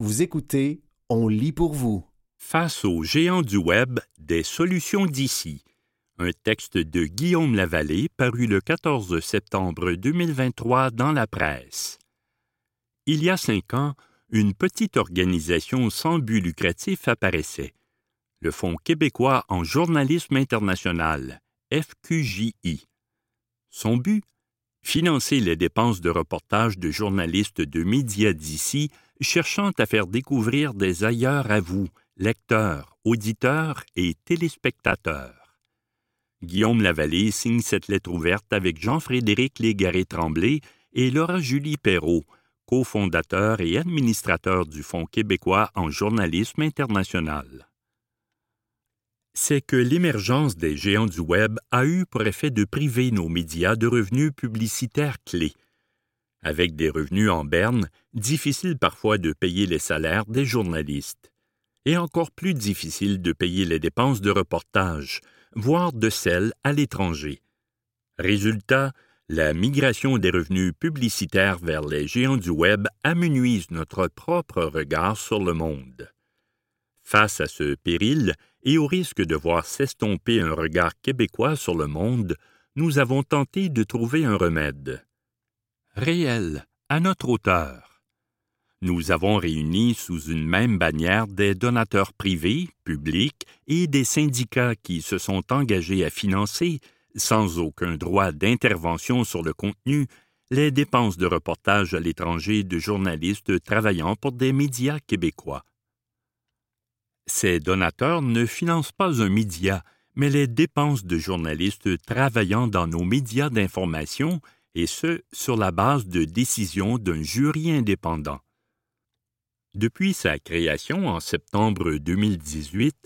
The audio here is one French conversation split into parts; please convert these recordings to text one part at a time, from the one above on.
Vous écoutez On lit pour vous. Face aux géants du Web, des solutions d'ici. Un texte de Guillaume Lavallée paru le 14 septembre 2023 dans la presse. Il y a cinq ans, une petite organisation sans but lucratif apparaissait. Le Fonds québécois en journalisme international, FQJI. Son but? Financer les dépenses de reportage de journalistes de médias d'ici cherchant à faire découvrir des ailleurs à vous, lecteurs, auditeurs et téléspectateurs. Guillaume Lavallée signe cette lettre ouverte avec Jean-Frédéric Légaré-Tremblay et Laura-Julie Perrault, cofondateur et administrateur du Fonds québécois en journalisme international. C'est que l'émergence des géants du Web a eu pour effet de priver nos médias de revenus publicitaires clés. Avec des revenus en berne, difficile parfois de payer les salaires des journalistes, et encore plus difficile de payer les dépenses de reportage, voire de celles à l'étranger. Résultat, la migration des revenus publicitaires vers les géants du Web amenuise notre propre regard sur le monde. Face à ce péril et au risque de voir s'estomper un regard québécois sur le monde, nous avons tenté de trouver un remède. Réel, à notre hauteur. Nous avons réuni sous une même bannière des donateurs privés, publics et des syndicats qui se sont engagés à financer sans aucun droit d'intervention sur le contenu, les dépenses de reportage à l'étranger de journalistes travaillant pour des médias québécois. Ces donateurs ne financent pas un média, mais les dépenses de journalistes travaillant dans nos médias d'information, et ce, sur la base de décisions d'un jury indépendant. Depuis sa création en septembre 2018,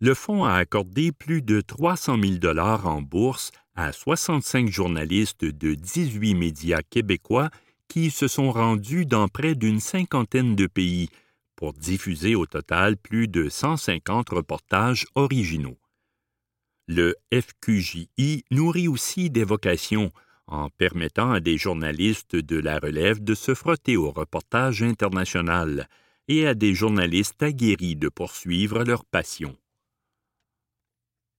le fonds a accordé plus de 300 000 dollars en bourse à 65 journalistes de 18 médias québécois qui se sont rendus dans près d'une cinquantaine de pays pour diffuser au total plus de 150 reportages originaux. Le FQJI nourrit aussi des vocations en permettant à des journalistes de la relève de se frotter au reportage international et à des journalistes aguerris de poursuivre leur passion.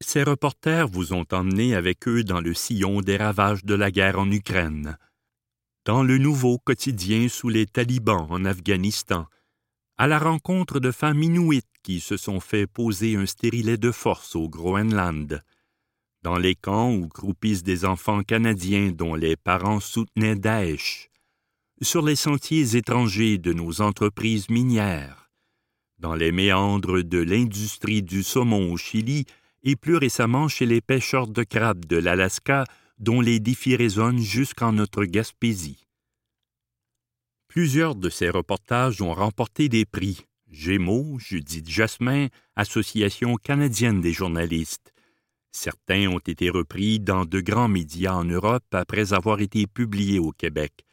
Ces reporters vous ont emmené avec eux dans le sillon des ravages de la guerre en Ukraine, dans le nouveau quotidien sous les talibans en Afghanistan, à la rencontre de femmes inuites qui se sont fait poser un stérilet de force au Groenland, dans les camps où croupissent des enfants canadiens dont les parents soutenaient Daesh, sur les sentiers étrangers de nos entreprises minières, dans les méandres de l'industrie du saumon au Chili et plus récemment chez les pêcheurs de crabes de l'Alaska dont les défis résonnent jusqu'en notre Gaspésie. Plusieurs de ces reportages ont remporté des prix. Gémeaux, Judith Jasmin, Association canadienne des journalistes. Certains ont été repris dans de grands médias en Europe après avoir été publiés au Québec,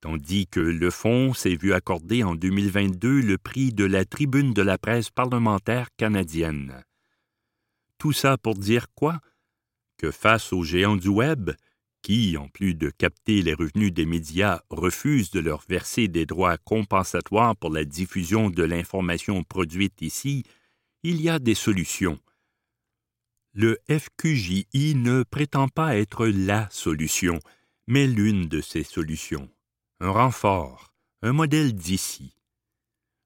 tandis que Le Fonds s'est vu accorder en 2022 le prix de la Tribune de la presse parlementaire canadienne. Tout ça pour dire quoi? Que face aux géants du Web, qui, en plus de capter les revenus des médias, refusent de leur verser des droits compensatoires pour la diffusion de l'information produite ici, il y a des solutions. Le FQJI ne prétend pas être la solution, mais l'une de ces solutions. Un renfort, un modèle d'ici.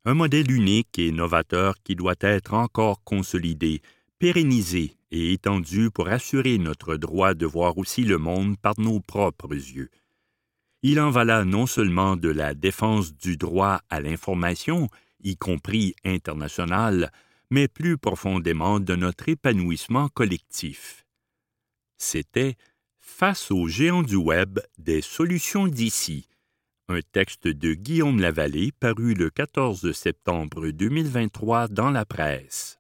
Un modèle unique et novateur qui doit être encore consolidé, pérennisé et étendu pour assurer notre droit de voir aussi le monde par nos propres yeux. Il en va là non seulement de la défense du droit à l'information, y compris international, mais plus profondément de notre épanouissement collectif. C'était Face aux géants du Web, des solutions d'ici, un texte de Guillaume Lavallée paru le 14 septembre 2023 dans la presse.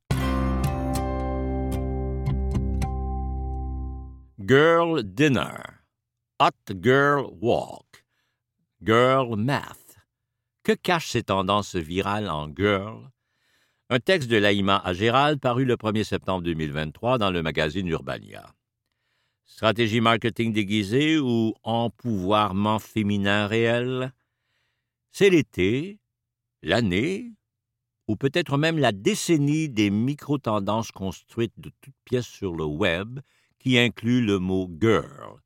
Girl Dinner, Hot Girl Walk, Girl Math. Que cachent ces tendances virales en girl? Un texte de Laïma à Gérald paru le 1er septembre 2023 dans le magazine Urbania. Stratégie marketing déguisée ou empouvoirment féminin réel? C'est l'été, l'année, ou peut-être même la décennie des micro-tendances construites de toutes pièces sur le web, qui inclut le mot girl,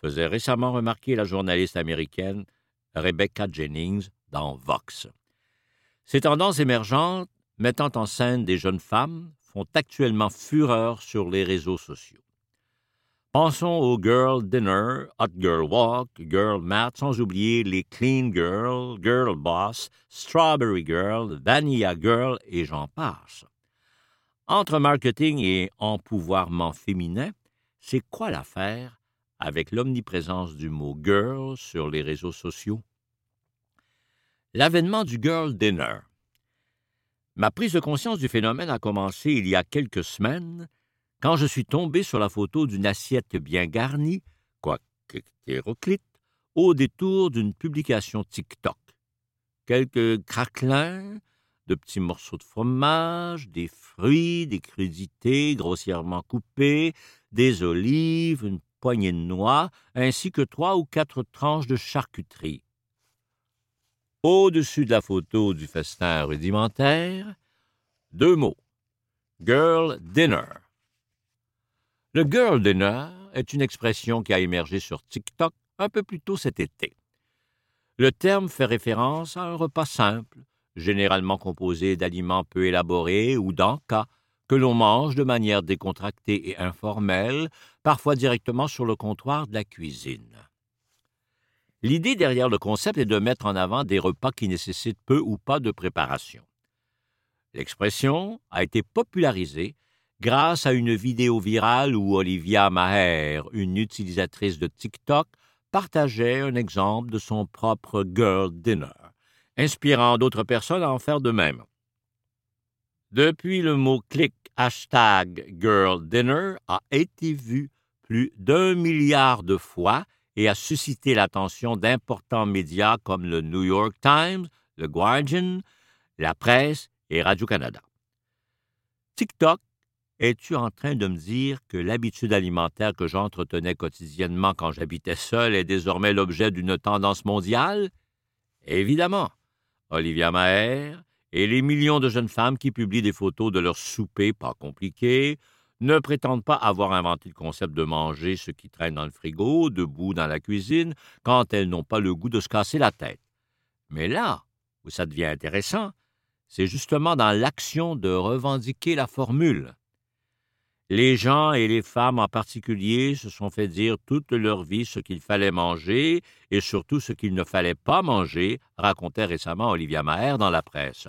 faisait récemment remarquer la journaliste américaine Rebecca Jennings dans Vox. Ces tendances émergentes mettant en scène des jeunes femmes font actuellement fureur sur les réseaux sociaux. Pensons aux Girl Dinner, Hot Girl Walk, Girl Math, sans oublier les Clean Girl, Girl Boss, Strawberry Girl, Vanilla Girl et j'en passe. Entre marketing et empouvoirment féminin, c'est quoi l'affaire avec l'omniprésence du mot girl sur les réseaux sociaux? L'avènement du Girl Dinner. Ma prise de conscience du phénomène a commencé il y a quelques semaines quand je suis tombé sur la photo d'une assiette bien garnie, quoique hétéroclite, au détour d'une publication TikTok. Quelques craquelins, de petits morceaux de fromage, des fruits, des crudités grossièrement coupées, des olives, une poignée de noix, ainsi que trois ou quatre tranches de charcuterie. Au-dessus de la photo du festin rudimentaire, deux mots. Girl Dinner. Le girl dinner est une expression qui a émergé sur TikTok un peu plus tôt cet été. Le terme fait référence à un repas simple, généralement composé d'aliments peu élaborés ou d'encas, que l'on mange de manière décontractée et informelle, parfois directement sur le comptoir de la cuisine. L'idée derrière le concept est de mettre en avant des repas qui nécessitent peu ou pas de préparation. L'expression a été popularisée grâce à une vidéo virale où Olivia Maher, une utilisatrice de TikTok, partageait un exemple de son propre Girl Dinner, inspirant d'autres personnes à en faire de même. Depuis le mot-clic hashtag Girl Dinner a été vu plus d'un milliard de fois et a suscité l'attention d'importants médias comme le New York Times, le Guardian, la presse et Radio-Canada. TikTok es-tu en train de me dire que l'habitude alimentaire que j'entretenais quotidiennement quand j'habitais seul est désormais l'objet d'une tendance mondiale? Évidemment. Olivia Maher et les millions de jeunes femmes qui publient des photos de leur souper pas compliqué ne prétendent pas avoir inventé le concept de manger ce qui traîne dans le frigo, debout dans la cuisine, quand elles n'ont pas le goût de se casser la tête. Mais là où ça devient intéressant, c'est justement dans l'action de revendiquer la formule. Les gens et les femmes en particulier se sont fait dire toute leur vie ce qu'il fallait manger et surtout ce qu'il ne fallait pas manger, racontait récemment Olivia Maher dans la presse.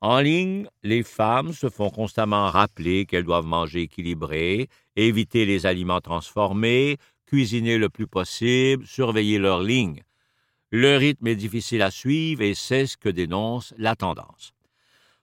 En ligne, les femmes se font constamment rappeler qu'elles doivent manger équilibré, éviter les aliments transformés, cuisiner le plus possible, surveiller leur ligne. Le rythme est difficile à suivre et c'est ce que dénonce la tendance.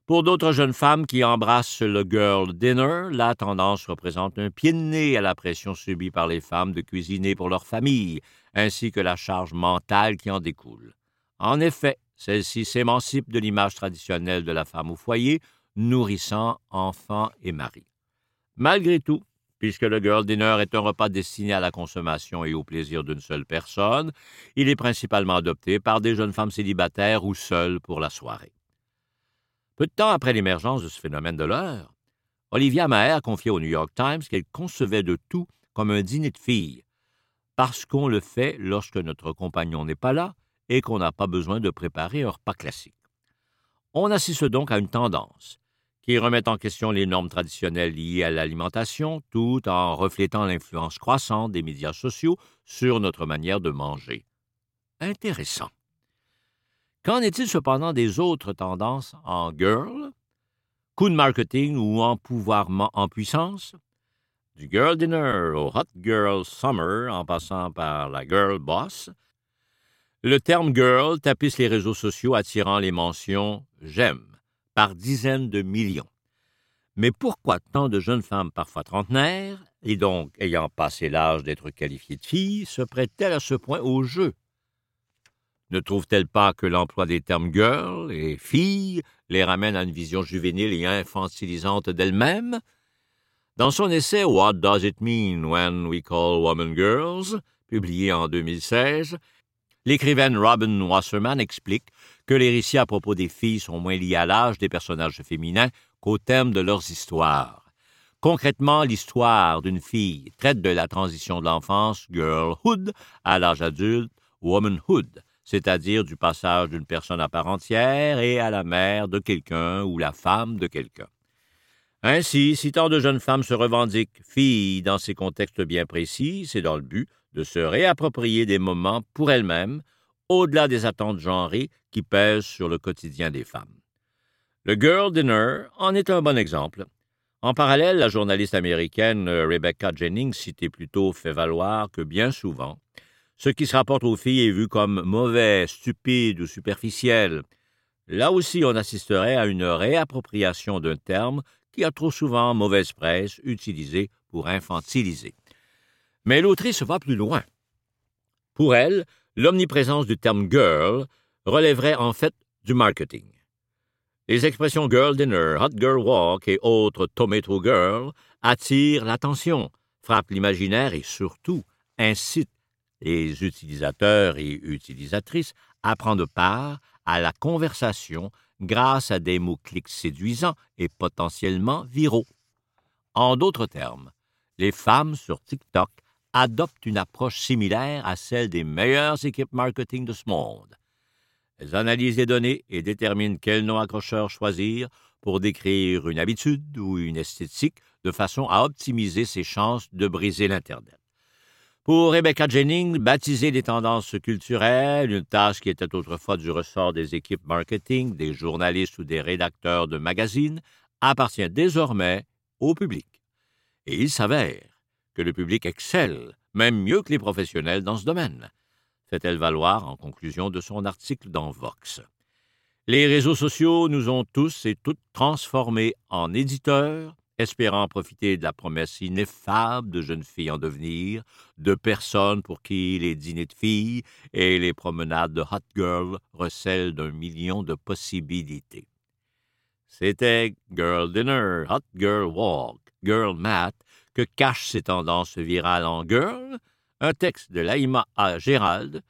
Pour d'autres jeunes femmes qui embrassent le girl dinner, la tendance représente un pied de nez à la pression subie par les femmes de cuisiner pour leur famille, ainsi que la charge mentale qui en découle. En effet, celle-ci s'émancipe de l'image traditionnelle de la femme au foyer, nourrissant enfants et mari. Malgré tout, puisque le girl dinner est un repas destiné à la consommation et au plaisir d'une seule personne, il est principalement adopté par des jeunes femmes célibataires ou seules pour la soirée. Peu de temps après l'émergence de ce phénomène de l'heure, Olivia Maher confiait au New York Times qu'elle concevait de tout comme un dîner de filles, parce qu'on le fait lorsque notre compagnon n'est pas là et qu'on n'a pas besoin de préparer un repas classique. On assiste donc à une tendance qui remet en question les normes traditionnelles liées à l'alimentation tout en reflétant l'influence croissante des médias sociaux sur notre manière de manger. Intéressant. Qu'en est-il cependant des autres tendances en girl? Coup de marketing ou empouvoirment en puissance? Du girl dinner au hot girl summer en passant par la girl boss, le terme girl tapisse les réseaux sociaux attirant les mentions j'aime par dizaines de millions. Mais pourquoi tant de jeunes femmes parfois trentenaires, et donc ayant passé l'âge d'être qualifiées de filles, se prêtent-elles à ce point au jeu? Ne trouve-t-elle pas que l'emploi des termes girl et fille les ramène à une vision juvénile et infantilisante d'elle-même? Dans son essai What Does It Mean When We Call Women Girls, publié en 2016, L'écrivaine Robin Wasserman explique que les récits à propos des filles sont moins liés à l'âge des personnages féminins qu'au thème de leurs histoires. Concrètement, l'histoire d'une fille traite de la transition de l'enfance, girlhood, à l'âge adulte, womanhood, c'est-à-dire du passage d'une personne à part entière et à la mère de quelqu'un ou la femme de quelqu'un. Ainsi, si tant de jeunes femmes se revendiquent filles dans ces contextes bien précis, c'est dans le but de se réapproprier des moments pour elles-mêmes, au-delà des attentes genrées qui pèsent sur le quotidien des femmes. Le Girl Dinner en est un bon exemple. En parallèle, la journaliste américaine Rebecca Jennings citait plutôt fait valoir que bien souvent, ce qui se rapporte aux filles est vu comme mauvais, stupide ou superficiel. Là aussi, on assisterait à une réappropriation d'un terme qui a trop souvent mauvaise presse utilisé pour infantiliser. Mais l'autrice va plus loin. Pour elle, l'omniprésence du terme girl relèverait en fait du marketing. Les expressions girl dinner, hot girl walk et autres tomato girl attirent l'attention, frappent l'imaginaire et surtout incitent les utilisateurs et utilisatrices à prendre part à la conversation grâce à des mots-clics séduisants et potentiellement viraux. En d'autres termes, les femmes sur TikTok adoptent une approche similaire à celle des meilleures équipes marketing de ce monde. Elles analysent les données et déterminent quel nom accrocheur choisir pour décrire une habitude ou une esthétique de façon à optimiser ses chances de briser l'Internet. Pour Rebecca Jennings, baptiser les tendances culturelles, une tâche qui était autrefois du ressort des équipes marketing, des journalistes ou des rédacteurs de magazines, appartient désormais au public. Et il s'avère que le public excelle, même mieux que les professionnels dans ce domaine, fait-elle valoir en conclusion de son article dans Vox. Les réseaux sociaux nous ont tous et toutes transformés en éditeurs, espérant profiter de la promesse ineffable de jeunes filles en devenir, de personnes pour qui les dîners de filles et les promenades de hot girl recèlent d'un million de possibilités. C'était Girl Dinner, Hot Girl Walk, Girl Math que cachent ces tendances virales en girl, un texte de Laïma A. Gérald,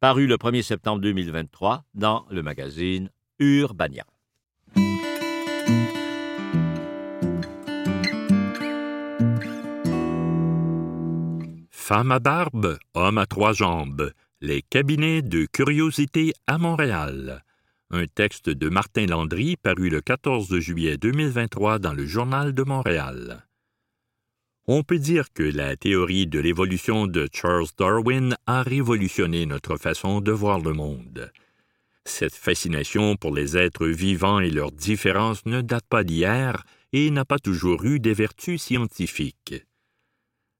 paru le 1er septembre 2023 dans le magazine Urbania. Femme à barbe, homme à trois jambes, les cabinets de curiosité à Montréal. Un texte de Martin Landry paru le 14 juillet 2023 dans le Journal de Montréal. On peut dire que la théorie de l'évolution de Charles Darwin a révolutionné notre façon de voir le monde. Cette fascination pour les êtres vivants et leurs différences ne date pas d'hier et n'a pas toujours eu des vertus scientifiques.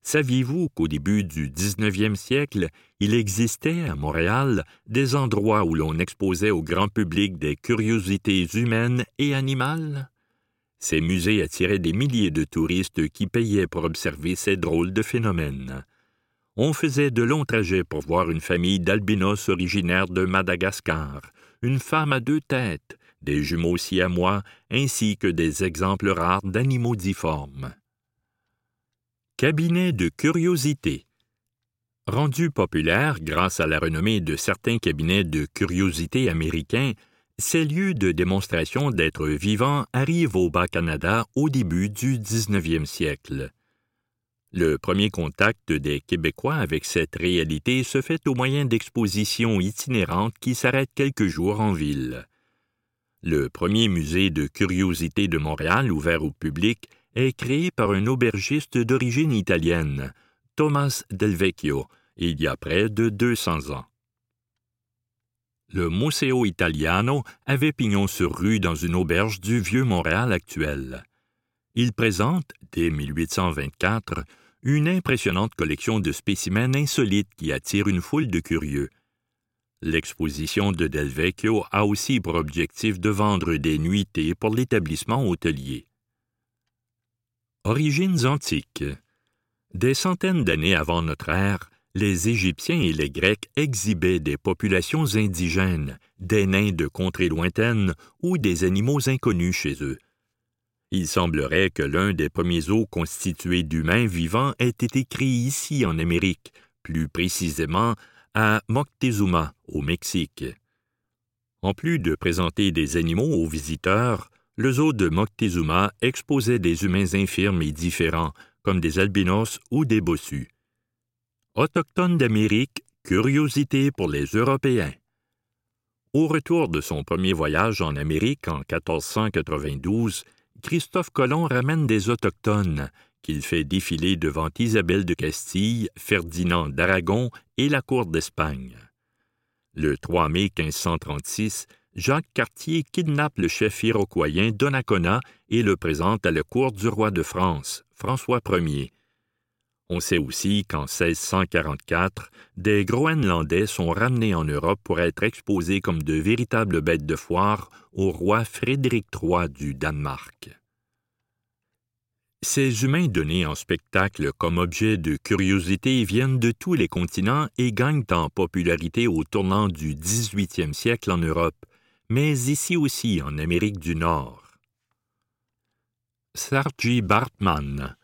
Saviez-vous qu'au début du 19e siècle, il existait à Montréal des endroits où l'on exposait au grand public des curiosités humaines et animales? Ces musées attiraient des milliers de touristes qui payaient pour observer ces drôles de phénomènes. On faisait de longs trajets pour voir une famille d'albinos originaires de Madagascar, une femme à deux têtes, des jumeaux siamois, ainsi que des exemples rares d'animaux difformes. Cabinet de curiosité. Rendu populaire grâce à la renommée de certains cabinets de curiosité américains, ces lieux de démonstration d'êtres vivants arrivent au Bas-Canada au début du 19e siècle. Le premier contact des Québécois avec cette réalité se fait au moyen d'expositions itinérantes qui s'arrêtent quelques jours en ville. Le premier musée de curiosité de Montréal ouvert au public est créé par un aubergiste d'origine italienne, Thomas Del Vecchio, il y a près de 200 ans. Le Museo Italiano avait pignon sur rue dans une auberge du vieux Montréal actuel. Il présente, dès 1824, une impressionnante collection de spécimens insolites qui attire une foule de curieux. L'exposition de Del Vecchio a aussi pour objectif de vendre des nuitées pour l'établissement hôtelier. Origines antiques. Des centaines d'années avant notre ère, les Égyptiens et les Grecs exhibaient des populations indigènes, des nains de contrées lointaines ou des animaux inconnus chez eux. Il semblerait que l'un des premiers os constitués d'humains vivants ait été créé ici en Amérique, plus précisément à Moctezuma, au Mexique. En plus de présenter des animaux aux visiteurs, le zoo de Moctezuma exposait des humains infirmes et différents, comme des albinos ou des bossus. Autochtone d'Amérique, curiosité pour les Européens. Au retour de son premier voyage en Amérique en 1492, Christophe Colomb ramène des Autochtones, qu'il fait défiler devant Isabelle de Castille, Ferdinand d'Aragon et la cour d'Espagne. Le 3 mai 1536, Jacques Cartier kidnappe le chef iroquoien Donnacona et le présente à la cour du roi de France, François Ier. On sait aussi qu'en 1644, des Groenlandais sont ramenés en Europe pour être exposés comme de véritables bêtes de foire au roi Frédéric III du Danemark. Ces humains donnés en spectacle comme objet de curiosité viennent de tous les continents et gagnent en popularité au tournant du 18e siècle en Europe, mais ici aussi en Amérique du Nord. Sarji Bartman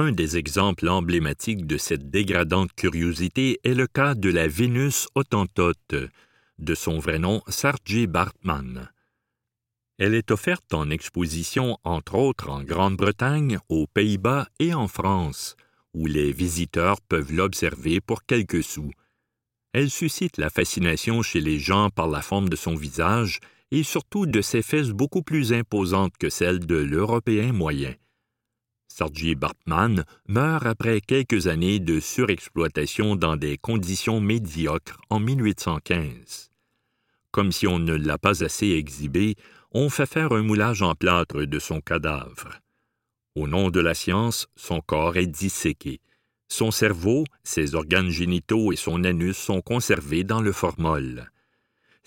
Un des exemples emblématiques de cette dégradante curiosité est le cas de la Vénus autantote, de son vrai nom Sarji Bartman. Elle est offerte en exposition entre autres en Grande-Bretagne, aux Pays-Bas et en France, où les visiteurs peuvent l'observer pour quelques sous. Elle suscite la fascination chez les gens par la forme de son visage et surtout de ses fesses beaucoup plus imposantes que celles de l'Européen moyen. Sarji Bartman meurt après quelques années de surexploitation dans des conditions médiocres en 1815. Comme si on ne l'a pas assez exhibé, on fait faire un moulage en plâtre de son cadavre. Au nom de la science, son corps est disséqué. Son cerveau, ses organes génitaux et son anus sont conservés dans le formol.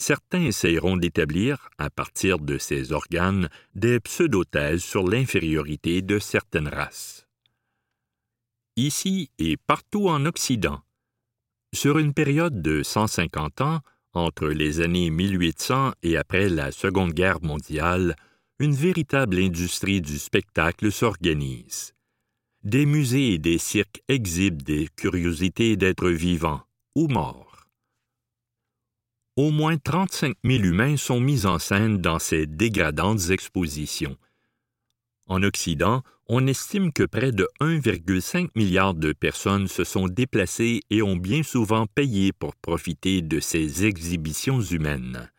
Certains essayeront d'établir, à partir de ces organes, des pseudothèses sur l'infériorité de certaines races. Ici et partout en Occident, sur une période de 150 ans, entre les années 1800 et après la Seconde Guerre mondiale, une véritable industrie du spectacle s'organise. Des musées et des cirques exhibent des curiosités d'êtres vivants ou morts. Au moins 35 000 humains sont mis en scène dans ces dégradantes expositions. En Occident, on estime que près de 1,5 milliard de personnes se sont déplacées et ont bien souvent payé pour profiter de ces exhibitions humaines.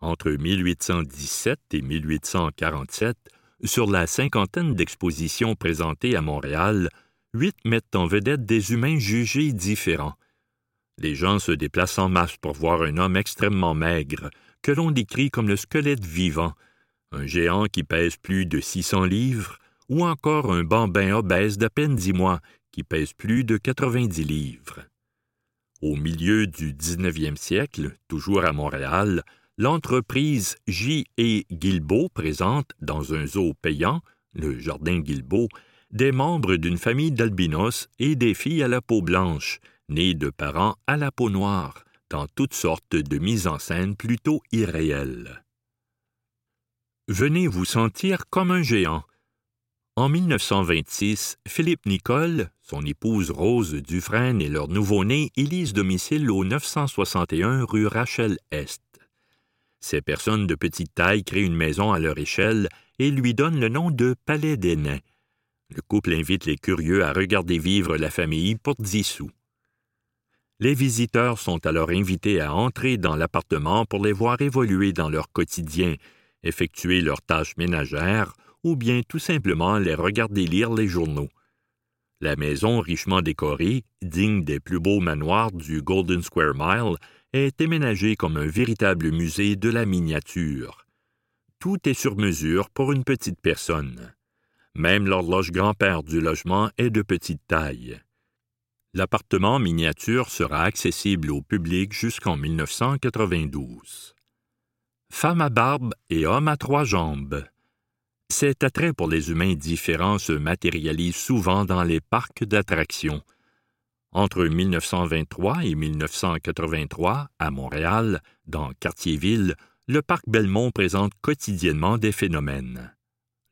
Entre 1817 et 1847, sur la cinquantaine d'expositions présentées à Montréal, huit mettent en vedette des humains jugés différents. Les gens se déplacent en masse pour voir un homme extrêmement maigre, que l'on décrit comme le squelette vivant, un géant qui pèse plus de 600 livres, ou encore un bambin obèse d'à peine dix mois qui pèse plus de 90 livres. Au milieu du 19e siècle, toujours à Montréal, l'entreprise J. et Guilbeault présente, dans un zoo payant, le Jardin Guilbeault, des membres d'une famille d'albinos et des filles à la peau blanche, de parents à la peau noire, dans toutes sortes de mises en scène plutôt irréelles. Venez vous sentir comme un géant, en 1926, Philippe Nicole, son épouse Rose Dufresne et leur nouveau-né élisent domicile au 961 rue Rachel-Est. Ces personnes de petite taille créent une maison à leur échelle et lui donnent le nom de Palais des Nains. Le couple invite les curieux à regarder vivre la famille pour dix sous. Les visiteurs sont alors invités à entrer dans l'appartement pour les voir évoluer dans leur quotidien, effectuer leurs tâches ménagères, ou bien tout simplement les regarder lire les journaux. La maison richement décorée, digne des plus beaux manoirs du Golden Square Mile, est aménagée comme un véritable musée de la miniature. Tout est sur mesure pour une petite personne. Même l'horloge grand-père du logement est de petite taille. L'appartement miniature sera accessible au public jusqu'en 1992. Femme à barbe et homme à trois jambes. Cet attrait pour les humains différents se matérialise souvent dans les parcs d'attractions. Entre 1923 et 1983, à Montréal, dans Quartier-Ville, le parc Belmont présente quotidiennement des phénomènes.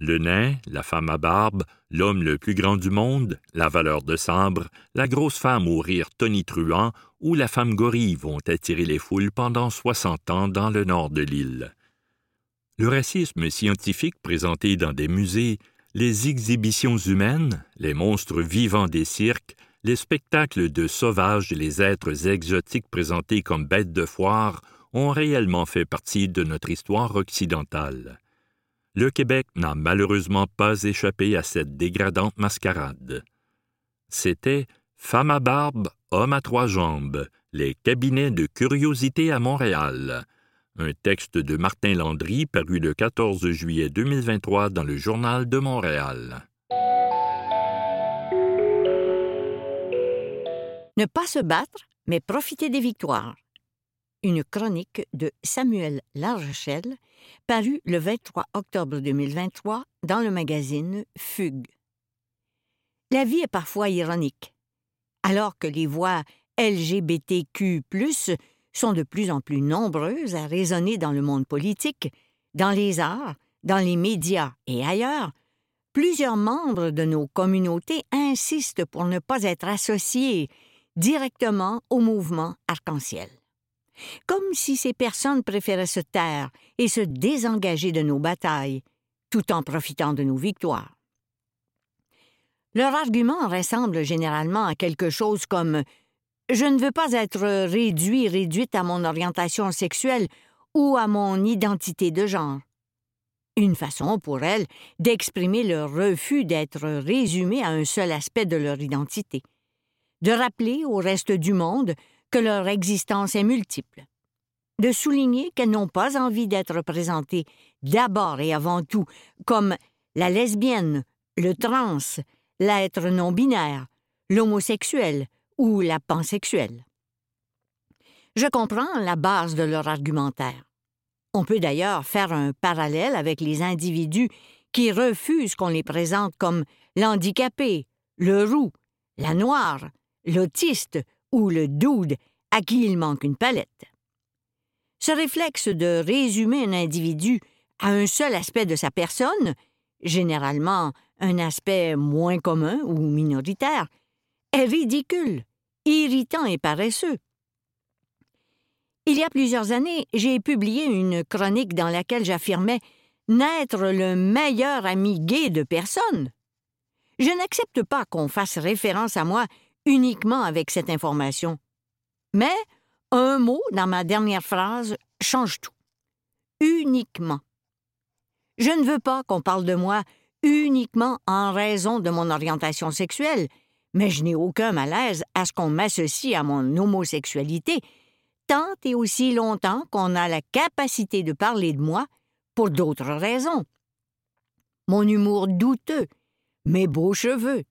Le nain, la femme à barbe, l'homme le plus grand du monde, la valeur de sabre, la grosse femme au rire tonitruant où la femme gorille vont attirer les foules pendant 60 ans dans le nord de l'île. Le racisme scientifique présenté dans des musées, les exhibitions humaines, les monstres vivants des cirques, les spectacles de sauvages et les êtres exotiques présentés comme bêtes de foire ont réellement fait partie de notre histoire occidentale. Le Québec n'a malheureusement pas échappé à cette dégradante mascarade. C'était Femme à barbe, homme à trois jambes, les cabinets de curiosité à Montréal. Un texte de Martin Landry paru le 14 juillet 2023 dans le Journal de Montréal. Ne pas se battre, mais profiter des victoires. Une chronique de Samuel parue le 23 octobre 2023 dans le magazine Fugue. La vie est parfois ironique. Alors que les voix LGBTQ, sont de plus en plus nombreuses à résonner dans le monde politique, dans les arts, dans les médias et ailleurs, plusieurs membres de nos communautés insistent pour ne pas être associés directement au mouvement arc-en-ciel. Comme si ces personnes préféraient se taire et se désengager de nos batailles, tout en profitant de nos victoires. Leur argument ressemble généralement à quelque chose comme Je ne veux pas être réduit, réduite à mon orientation sexuelle ou à mon identité de genre. Une façon pour elles d'exprimer leur refus d'être résumées à un seul aspect de leur identité de rappeler au reste du monde que leur existence est multiple, de souligner qu'elles n'ont pas envie d'être présentées d'abord et avant tout comme la lesbienne, le trans, l'être non-binaire, l'homosexuel ou la pansexuelle. Je comprends la base de leur argumentaire. On peut d'ailleurs faire un parallèle avec les individus qui refusent qu'on les présente comme l'handicapé, le roux, la noire, l'autiste ou le dude à qui il manque une palette. Ce réflexe de résumer un individu à un seul aspect de sa personne, généralement un aspect moins commun ou minoritaire, est ridicule, irritant et paresseux. Il y a plusieurs années, j'ai publié une chronique dans laquelle j'affirmais n'être le meilleur ami gay de personne. Je n'accepte pas qu'on fasse référence à moi uniquement avec cette information. Mais un mot dans ma dernière phrase change tout. Uniquement. Je ne veux pas qu'on parle de moi uniquement en raison de mon orientation sexuelle, mais je n'ai aucun malaise à ce qu'on m'associe à mon homosexualité, tant et aussi longtemps qu'on a la capacité de parler de moi pour d'autres raisons. Mon humour douteux, mes beaux cheveux,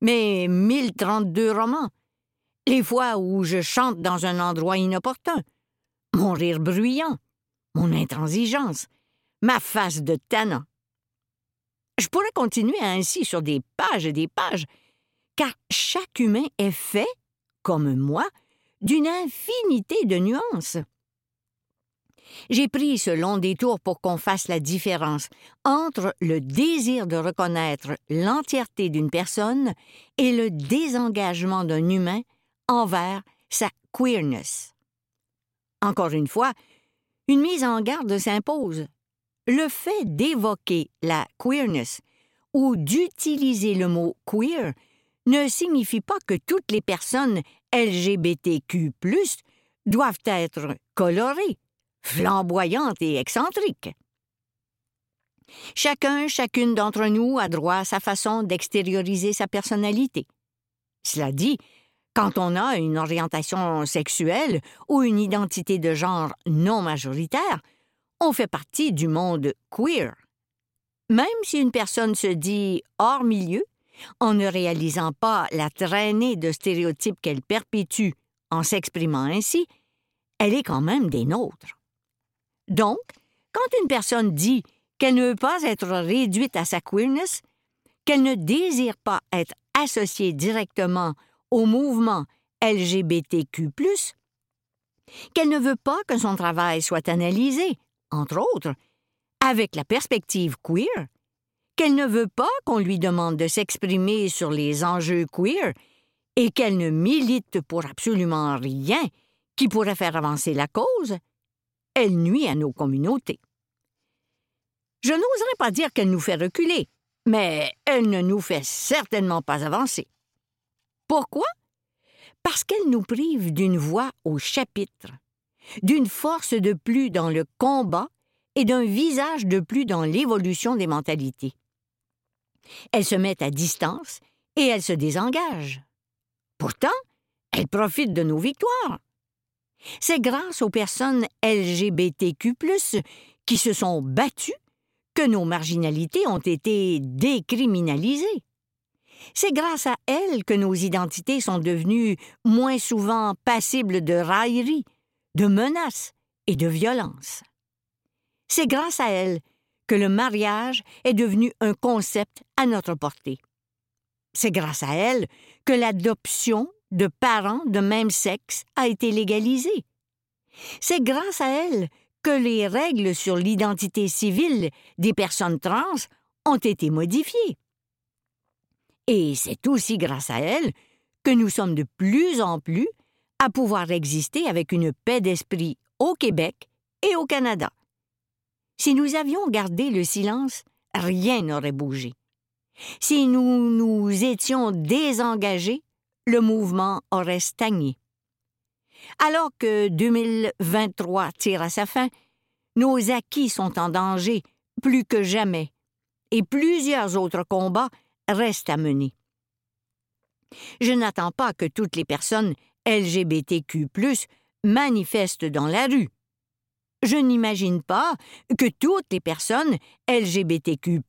mes 1032 romans, les fois où je chante dans un endroit inopportun, mon rire bruyant, mon intransigeance, ma face de tannant. Je pourrais continuer ainsi sur des pages et des pages, car chaque humain est fait, comme moi, d'une infinité de nuances. J'ai pris ce long détour pour qu'on fasse la différence entre le désir de reconnaître l'entièreté d'une personne et le désengagement d'un humain envers sa queerness. Encore une fois, une mise en garde s'impose. Le fait d'évoquer la queerness ou d'utiliser le mot queer ne signifie pas que toutes les personnes LGBTQ doivent être colorées, flamboyante et excentrique. Chacun, chacune d'entre nous a droit à sa façon d'extérioriser sa personnalité. Cela dit, quand on a une orientation sexuelle ou une identité de genre non majoritaire, on fait partie du monde queer. Même si une personne se dit hors milieu, en ne réalisant pas la traînée de stéréotypes qu'elle perpétue en s'exprimant ainsi, elle est quand même des nôtres. Donc, quand une personne dit qu'elle ne veut pas être réduite à sa queerness, qu'elle ne désire pas être associée directement au mouvement LGBTQ, qu'elle ne veut pas que son travail soit analysé, entre autres, avec la perspective queer, qu'elle ne veut pas qu'on lui demande de s'exprimer sur les enjeux queer, et qu'elle ne milite pour absolument rien qui pourrait faire avancer la cause, elle nuit à nos communautés. Je n'oserais pas dire qu'elle nous fait reculer, mais elle ne nous fait certainement pas avancer. Pourquoi? Parce qu'elle nous prive d'une voix au chapitre, d'une force de plus dans le combat et d'un visage de plus dans l'évolution des mentalités. Elle se met à distance et elle se désengage. Pourtant, elle profite de nos victoires. C'est grâce aux personnes LGBTQ, qui se sont battues, que nos marginalités ont été décriminalisées. C'est grâce à elles que nos identités sont devenues moins souvent passibles de railleries, de menaces et de violences. C'est grâce à elles que le mariage est devenu un concept à notre portée. C'est grâce à elles que l'adoption de parents de même sexe a été légalisée. C'est grâce à elles que les règles sur l'identité civile des personnes trans ont été modifiées. Et c'est aussi grâce à elles que nous sommes de plus en plus à pouvoir exister avec une paix d'esprit au Québec et au Canada. Si nous avions gardé le silence, rien n'aurait bougé. Si nous nous étions désengagés, le mouvement aurait stagné. Alors que 2023 tire à sa fin, nos acquis sont en danger plus que jamais, et plusieurs autres combats restent à mener. Je n'attends pas que toutes les personnes LGBTQ manifestent dans la rue. Je n'imagine pas que toutes les personnes LGBTQ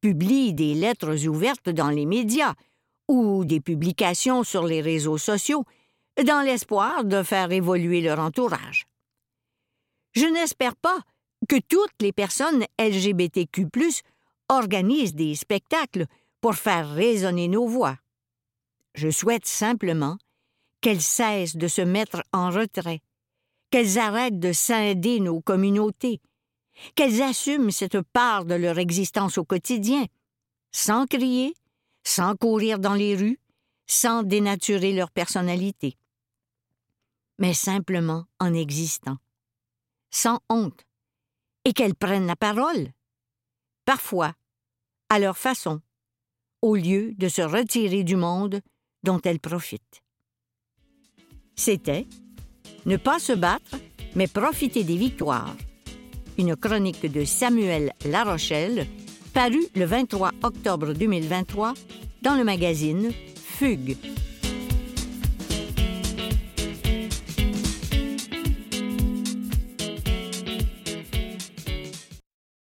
publient des lettres ouvertes dans les médias ou des publications sur les réseaux sociaux dans l'espoir de faire évoluer leur entourage. Je n'espère pas que toutes les personnes LGBTQ organisent des spectacles pour faire résonner nos voix. Je souhaite simplement qu'elles cessent de se mettre en retrait, qu'elles arrêtent de scinder nos communautés, qu'elles assument cette part de leur existence au quotidien, sans crier, sans courir dans les rues, sans dénaturer leur personnalité, mais simplement en existant, sans honte, et qu'elles prennent la parole, parfois, à leur façon, au lieu de se retirer du monde dont elles profitent. C'était Ne pas se battre, mais profiter des victoires. Une chronique de Samuel Larochelle paru le 23 octobre 2023 dans le magazine Fugue.